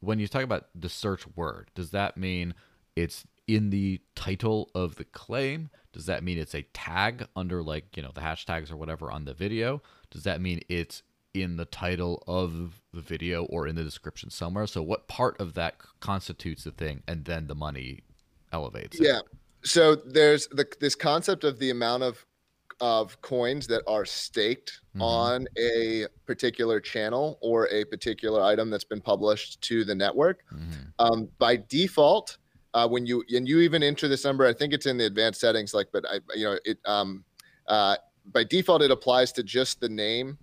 when you talk about the search word, does that mean it's in the title of the claim? Does that mean it's a tag under like, you know, the hashtags or whatever on the video? Does that mean it's in the title of the video or in the description somewhere? So what part of that constitutes the thing and then the money elevates? It? Yeah. So there's the, this concept of the amount of of coins that are staked mm-hmm. on a particular channel or a particular item that's been published to the network. Mm-hmm. Um, by default, uh, when you and you even enter this number, I think it's in the advanced settings. Like, but I, you know, it um, uh, by default it applies to just the name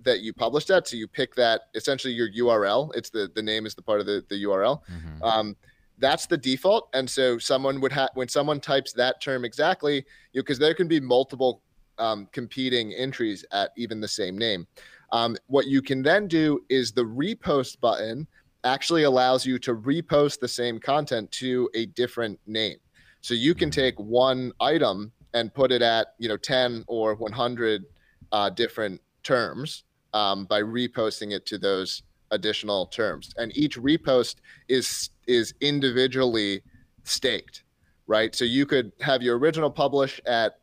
that you published at. So you pick that essentially your URL. It's the the name is the part of the the URL. Mm-hmm. Um, that's the default and so someone would have when someone types that term exactly you because there can be multiple um, competing entries at even the same name. Um, what you can then do is the repost button actually allows you to repost the same content to a different name. So you can take one item and put it at you know 10 or 100 uh, different terms um, by reposting it to those additional terms. And each repost is is individually staked, right? So you could have your original publish at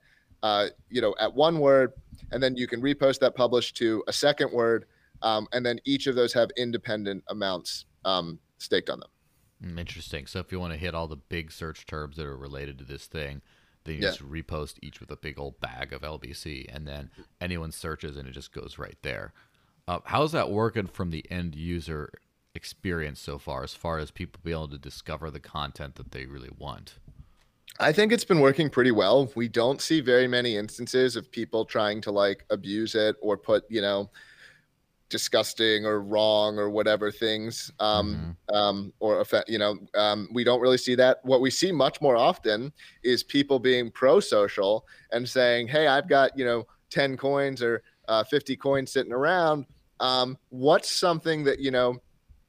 uh, you know, at one word, and then you can repost that publish to a second word, um, and then each of those have independent amounts um, staked on them. Mm, interesting. So if you want to hit all the big search terms that are related to this thing, then you yeah. just repost each with a big old bag of LBC, and then anyone searches and it just goes right there. Uh, how's that working from the end user experience so far, as far as people being able to discover the content that they really want? I think it's been working pretty well. We don't see very many instances of people trying to like abuse it or put, you know, disgusting or wrong or whatever things um, mm-hmm. um, or you know um, we don't really see that. What we see much more often is people being pro-social and saying hey i've got you know 10 coins or uh, 50 coins sitting around. Um, what's something that you know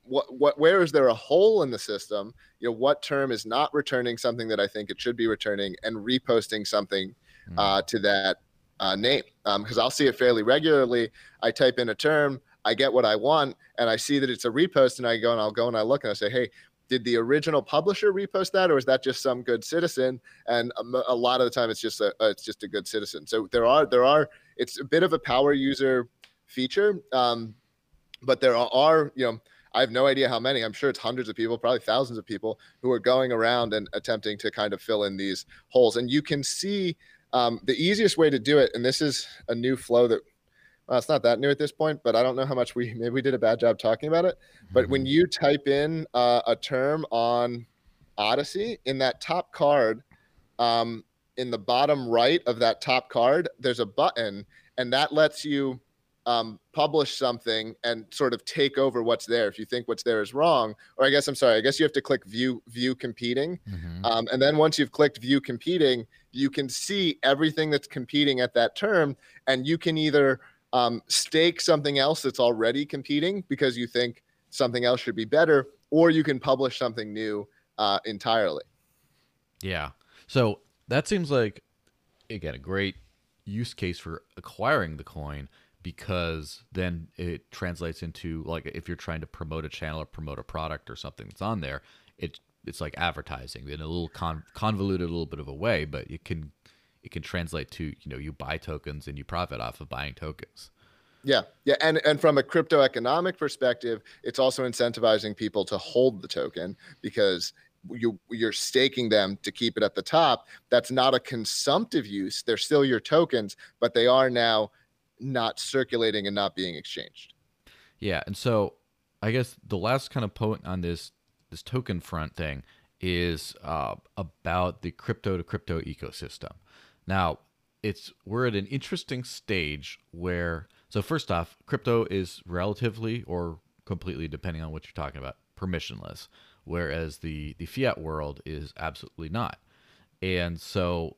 what what where is there a hole in the system? You know what term is not returning something that i think it should be returning and reposting something mm. uh, to that uh, name? Because um, i'll see it fairly regularly. I type in a term i get what i want and i see that it's a repost and i go and i'll go and i look and i say hey did the original publisher repost that or is that just some good citizen and a, a lot of the time it's just a it's just a good citizen so there are there are it's a bit of a power user feature um, but there are, are you know I have no idea how many. I'm sure it's hundreds of people, probably thousands of people who are going around and attempting to kind of fill in these holes. And you can see um, the easiest way to do it, and this is a new flow that well, it's not that new at this point, but I don't know how much we maybe we did a bad job talking about it. But when mm-hmm. you type in uh, a term on Odysee in that top card, um, in the bottom right of that top card, there's a button, and that lets you um, publish something and sort of take over what's there if you think what's there is wrong or i guess i'm sorry i guess you have to click view view competing mm-hmm. um, and then once you've clicked view competing you can see everything that's competing at that term and you can either um, stake something else that's already competing because you think something else should be better or you can publish something new uh, entirely. Yeah. So that seems like again a great use case for acquiring the coin because then it translates into like if you're trying to promote a channel or promote a product or something that's on there, it it's like advertising in a little con- convoluted, a little bit of a way, but it can it can translate to you know you buy tokens and you profit off of buying tokens. Yeah, yeah, and and from a crypto economic perspective, it's also incentivizing people to hold the token because you you're staking them to keep it at the top. That's not a consumptive use; they're still your tokens, but they are now not circulating and not being exchanged. Yeah, and so I guess the last kind of point on this this token front thing is uh, about the crypto to crypto ecosystem. Now, it's we're at an interesting stage where so first off, crypto is relatively or completely depending on what you're talking about permissionless, whereas the the fiat world is absolutely not. And so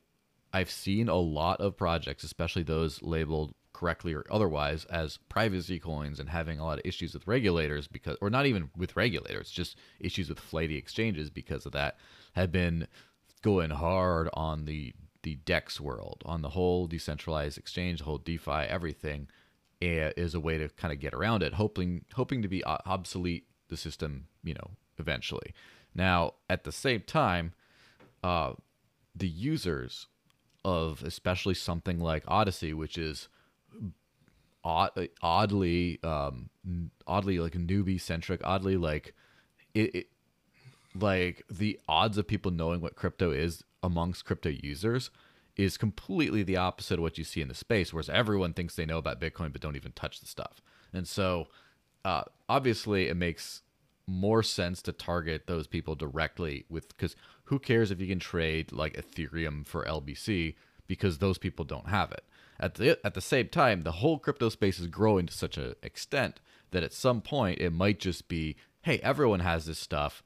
I've seen a lot of projects, especially those labeled correctly or otherwise as privacy coins and having a lot of issues with regulators because or not even with regulators just issues with flighty exchanges because of that have been going hard on the the dex world on the whole decentralized exchange the whole defi everything is a way to kind of get around it hoping hoping to be obsolete the system you know eventually. Now at the same time uh, the users of especially something like Odysee, which is odd, oddly, um, oddly like newbie centric, oddly like it, it, like the odds of people knowing what crypto is amongst crypto users is completely the opposite of what you see in the space, whereas everyone thinks they know about Bitcoin but don't even touch the stuff. And so, uh, obviously, it makes more sense to target those people directly with because who cares if you can trade like Ethereum for LBC because those people don't have it. At the at the same time, the whole crypto space is growing to such an extent that at some point it might just be, hey, everyone has this stuff,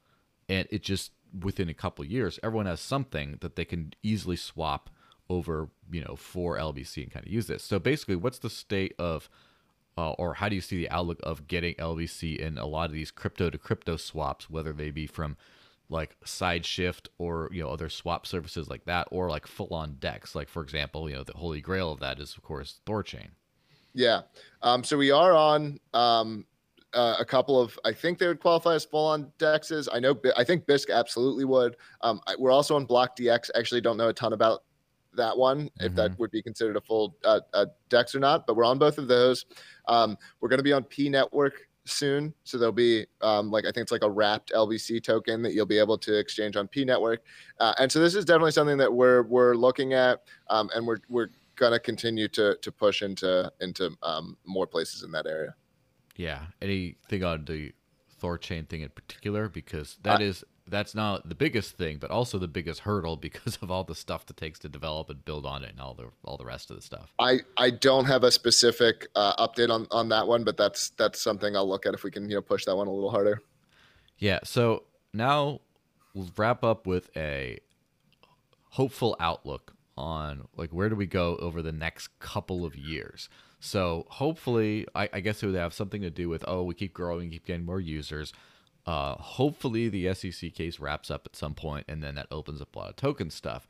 and it just within a couple years, everyone has something that they can easily swap over, you know, for LBC and kind of use this. So basically, what's the state of uh, or how do you see the outlook of getting LBC in a lot of these crypto to crypto swaps, whether they be from like side shift or you know other swap services like that or like full on dex? Like for example you know the holy grail of that is of course THORChain. Yeah. Um, so we are on um, uh, a couple of i think they would qualify as full on dexes i know i think bisq absolutely would um, I, we're also on block dx actually don't know a ton about that one mm-hmm. if that mm-hmm. would be considered a full uh, a dex or not but we're on both of those um, we're going to be on p network soon. So there'll be um, like I think it's like a wrapped LBC token that you'll be able to exchange on P Network. Uh, and so this is definitely something that we're we're looking at, um, and we're we're gonna continue to to push into into um, more places in that area. Yeah. Anything on the THORChain thing in particular because that uh, is that's not the biggest thing, but also the biggest hurdle because of all the stuff that takes to develop and build on it and all the all the rest of the stuff. I I don't have a specific uh, update on on that one, but that's that's something I'll look at if we can you know push that one a little harder. Yeah. So now we'll wrap up with a hopeful outlook on like where do we go over the next couple of years. So hopefully, I, I guess it would have something to do with oh we keep growing, keep getting more users uh, hopefully, the SEC case wraps up at some point, and then that opens up a lot of token stuff.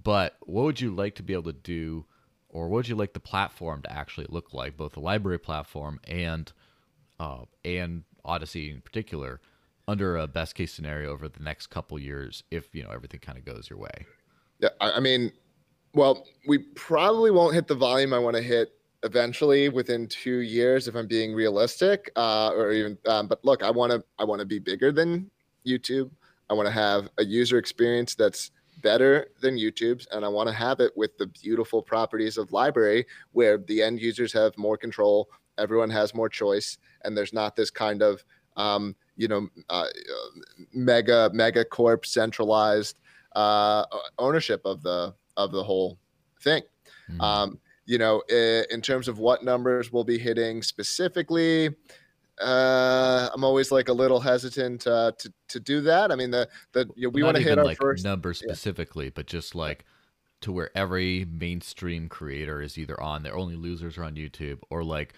But what would you like to be able to do, or what would you like the platform to actually look like, both the LBRY platform and uh, and Odysee in particular, under a best case scenario over the next couple years, if you know everything kind of goes your way? Yeah, I mean, well, we probably won't hit the volume I want to hit eventually within two years if i'm being realistic uh, or even um, but look i want to i want to be bigger than youtube i want to have a user experience that's better than youtube's and i want to have it with the beautiful properties of LBRY where the end users have more control everyone has more choice and there's not this kind of um, you know uh, mega mega corp centralized uh, ownership of the of the whole thing. Mm-hmm. Um, you know, in terms of what numbers we'll be hitting specifically, uh, I'm always like a little hesitant uh, to to do that. I mean, the the you know, we want to hit our like first number specifically, yeah. but just like to where every mainstream creator is either on. Their only losers are on YouTube, or like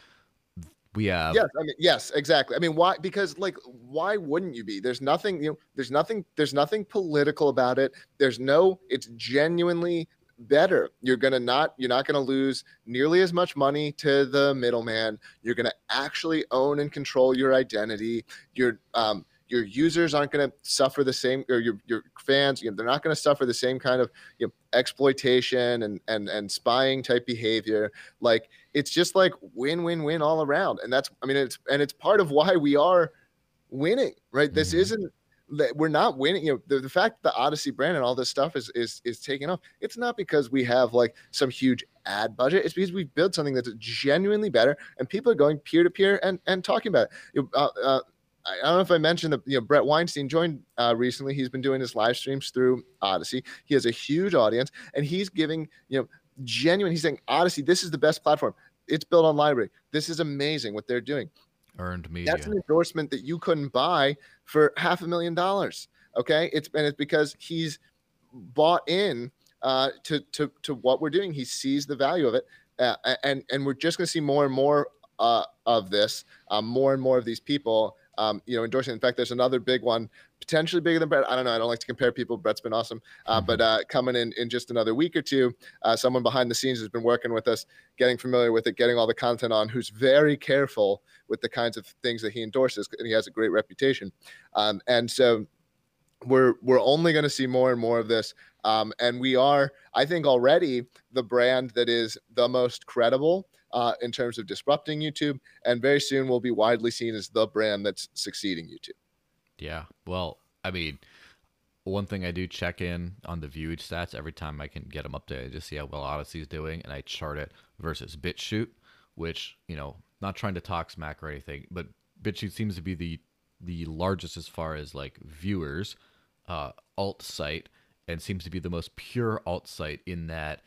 we have. Yes, I mean, yes, exactly. I mean, why? Because like, why wouldn't you be? There's nothing, you know, there's nothing, there's nothing political about it. There's no. It's genuinely better. You're gonna not you're not gonna lose nearly as much money to the middleman. You're gonna actually own and control your identity. Your um your users aren't going to suffer the same or your, your fans you know, they're not going to suffer the same kind of you know, exploitation and, and and spying type behavior like it's just like win win win all around and that's i mean it's and it's part of why we are winning right mm-hmm. this isn't we're not winning. You know, the, the fact the Odysee brand and all this stuff is is is taking off. It's not because we have like some huge ad budget. It's because we've built something that's genuinely better, and people are going peer to peer and and talking about it. Uh, uh, I don't know if I mentioned that you know Bret Weinstein joined uh, recently. He's been doing his live streams through Odysee. He has a huge audience, and he's giving you know genuine. He's saying Odysee, this is the best platform. It's built on LBRY. This is amazing what they're doing. Earned media. That's an endorsement that you couldn't buy for half a million dollars. Okay, it's and it's because he's bought in uh, to to to what we're doing. He sees the value of it, uh, and and we're just going to see more and more uh, of this, um, more and more of these people, um, you know, endorsing. In fact, there's another big one, potentially bigger than Bret. I don't know. I don't like to compare people. Bret's been awesome, uh, mm-hmm. but uh, coming in in just another week or two, uh, someone behind the scenes has been working with us, getting familiar with it, getting all the content on. Who's very careful with the kinds of things that he endorses, and he has a great reputation. Um, and so we're we're only going to see more and more of this um, and we are i think already the brand that is the most credible uh, in terms of disrupting youtube and very soon will be widely seen as the brand that's succeeding youtube. Yeah well i mean one thing i do check in on the viewage stats every time i can get them updated just see how well odysee is doing and i chart it versus BitChute which you know not trying to talk smack or anything, but BitChute seems to be the the largest as far as like viewers uh, alt site and seems to be the most pure alt site in that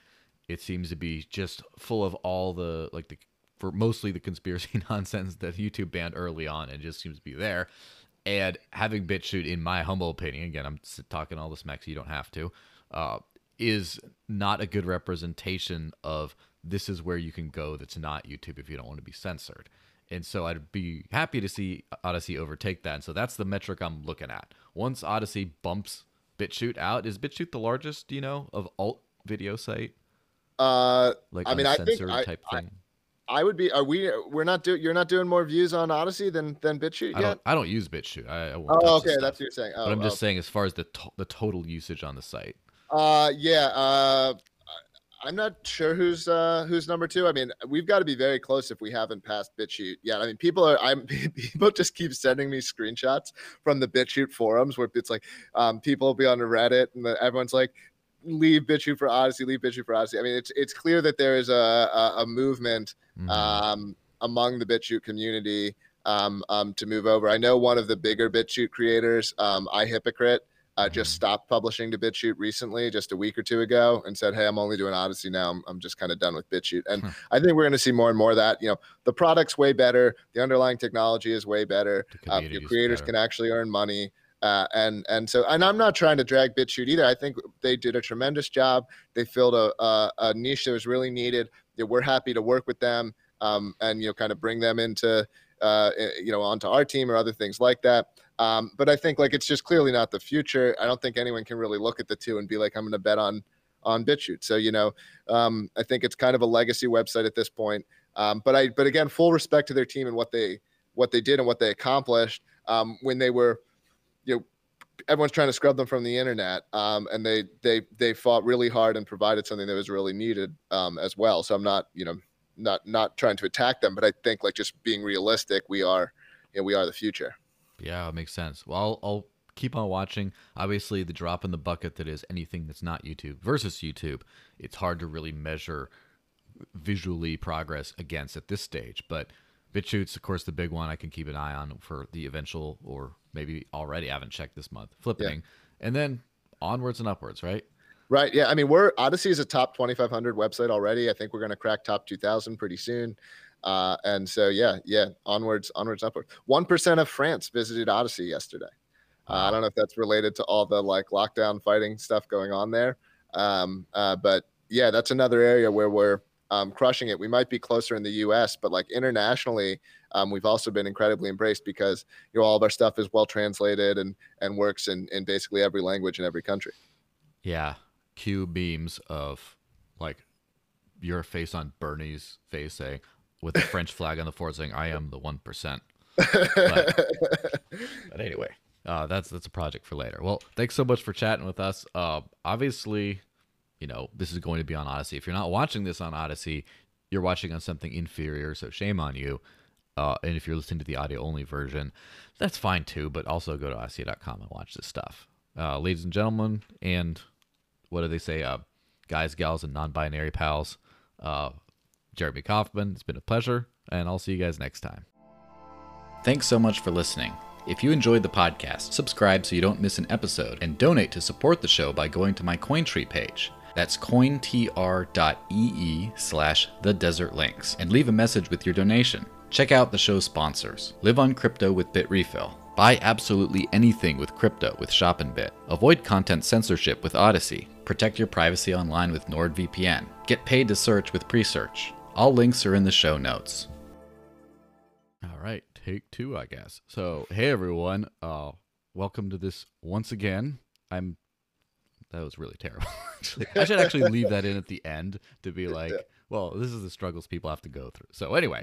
it seems to be just full of all the like the for mostly the conspiracy nonsense that YouTube banned early on and just seems to be there. And having BitChute, in my humble opinion, again, I'm talking all this smack, so you don't have to, uh, is not a good representation of this is where you can go that's not YouTube if you don't want to be censored. And so I'd be happy to see Odysee overtake that. And so that's the metric I'm looking at. Once Odysee bumps BitChute out, is BitChute the largest, you know, of alt video site? Uh, like I mean, I think I, type thing. I, I, would be. Are we? We're not doing. You're not doing more views on Odysee than than BitChute yet. I don't, I don't use BitChute. I, I oh, okay, that's what you're saying. Oh, but I'm just oh. saying, as far as the to- the total usage on the site. Uh, yeah. Uh, I'm not sure who's uh, who's number two. I mean, we've got to be very close if we haven't passed BitChute yet. I mean, people are I'm people just keep sending me screenshots from the BitChute forums where it's like um, people will be on Reddit and the, everyone's like, leave BitChute for Odysee, leave BitChute for Odysee. I mean, it's it's clear that there is a a, a movement mm-hmm. um, among the BitChute community um, um, to move over. I know one of the bigger BitChute creators, um, iHypocrite uh, just stopped publishing to BitChute recently, just a week or two ago, and said, "Hey, I'm only doing Odysee now. I'm, I'm just kind of done with BitChute." And hmm. I think we're going to see more and more of that. You know, the product's way better, the underlying technology is way better. Uh, your creators better. can actually earn money. Uh, and and so and I'm not trying to drag BitChute either. I think they did a tremendous job. They filled a, a, a niche that was really needed. We're happy to work with them um, and you know kind of bring them into uh, you know onto our team or other things like that. Um, but I think like it's just clearly not the future. I don't think anyone can really look at the two and be like, I'm going to bet on on BitChute. So you know, um, I think it's kind of a legacy website at this point. Um, but I, but again, full respect to their team and what they what they did and what they accomplished um, when they were, you know, everyone's trying to scrub them from the internet, um, and they they they fought really hard and provided something that was really needed um, as well. So I'm not you know not not trying to attack them, but I think like just being realistic, we are you know, we are the future. Yeah, it makes sense. Well, I'll, I'll keep on watching. Obviously, the drop in the bucket that is anything that's not YouTube versus YouTube, it's hard to really measure visually progress against at this stage. But BitChute's, of course, the big one I can keep an eye on for the eventual, or maybe already I haven't checked this month, flipping. Yeah. And then onwards and upwards, right? Right. Yeah. I mean, we're Odysee is a top 2,500 website already. I think we're going to crack top 2,000 pretty soon. Uh, and so, yeah, yeah, onwards, onwards, upwards. One percent of France visited Odysee yesterday. Uh, I don't know if that's related to all the like lockdown fighting stuff going on there, um, uh, but yeah, that's another area where we're um, crushing it. We might be closer in the U.S., but like internationally, um, we've also been incredibly embraced because you know all of our stuff is well translated and and works in in basically every language in every country. Yeah, cue beams of like your face on Bernie's face saying with the French flag on the forward saying "I am the one percent." But, but anyway, uh, that's that's a project for later. Well, thanks so much for chatting with us. Uh, obviously, you know this is going to be on Odysee. If you're not watching this on Odysee, you're watching on something inferior. So shame on you. Uh, and if you're listening to the audio only version, that's fine too. But also go to Odysee.com and watch this stuff, uh, ladies and gentlemen. And what do they say? Uh, guys, gals, and non-binary pals. Jeremy Kauffman. It's been a pleasure, and I'll see you guys next time. Thanks so much for listening. If you enjoyed the podcast, subscribe so you don't miss an episode, and donate to support the show by going to my Cointree page. That's cointr.ee slash the desert links, and leave a message with your donation. Check out the show's sponsors. Live on crypto with Bitrefill. Buy absolutely anything with crypto with ShopinBit. Avoid content censorship with Odysee. Protect your privacy online with NordVPN. Get paid to search with Presearch. All links are in the show notes. All right, take two, I guess. So, hey everyone, uh, welcome to this once again. I'm. That was really terrible. actually, I should actually leave that in at the end to be like, well, this is the struggles people have to go through. So anyway,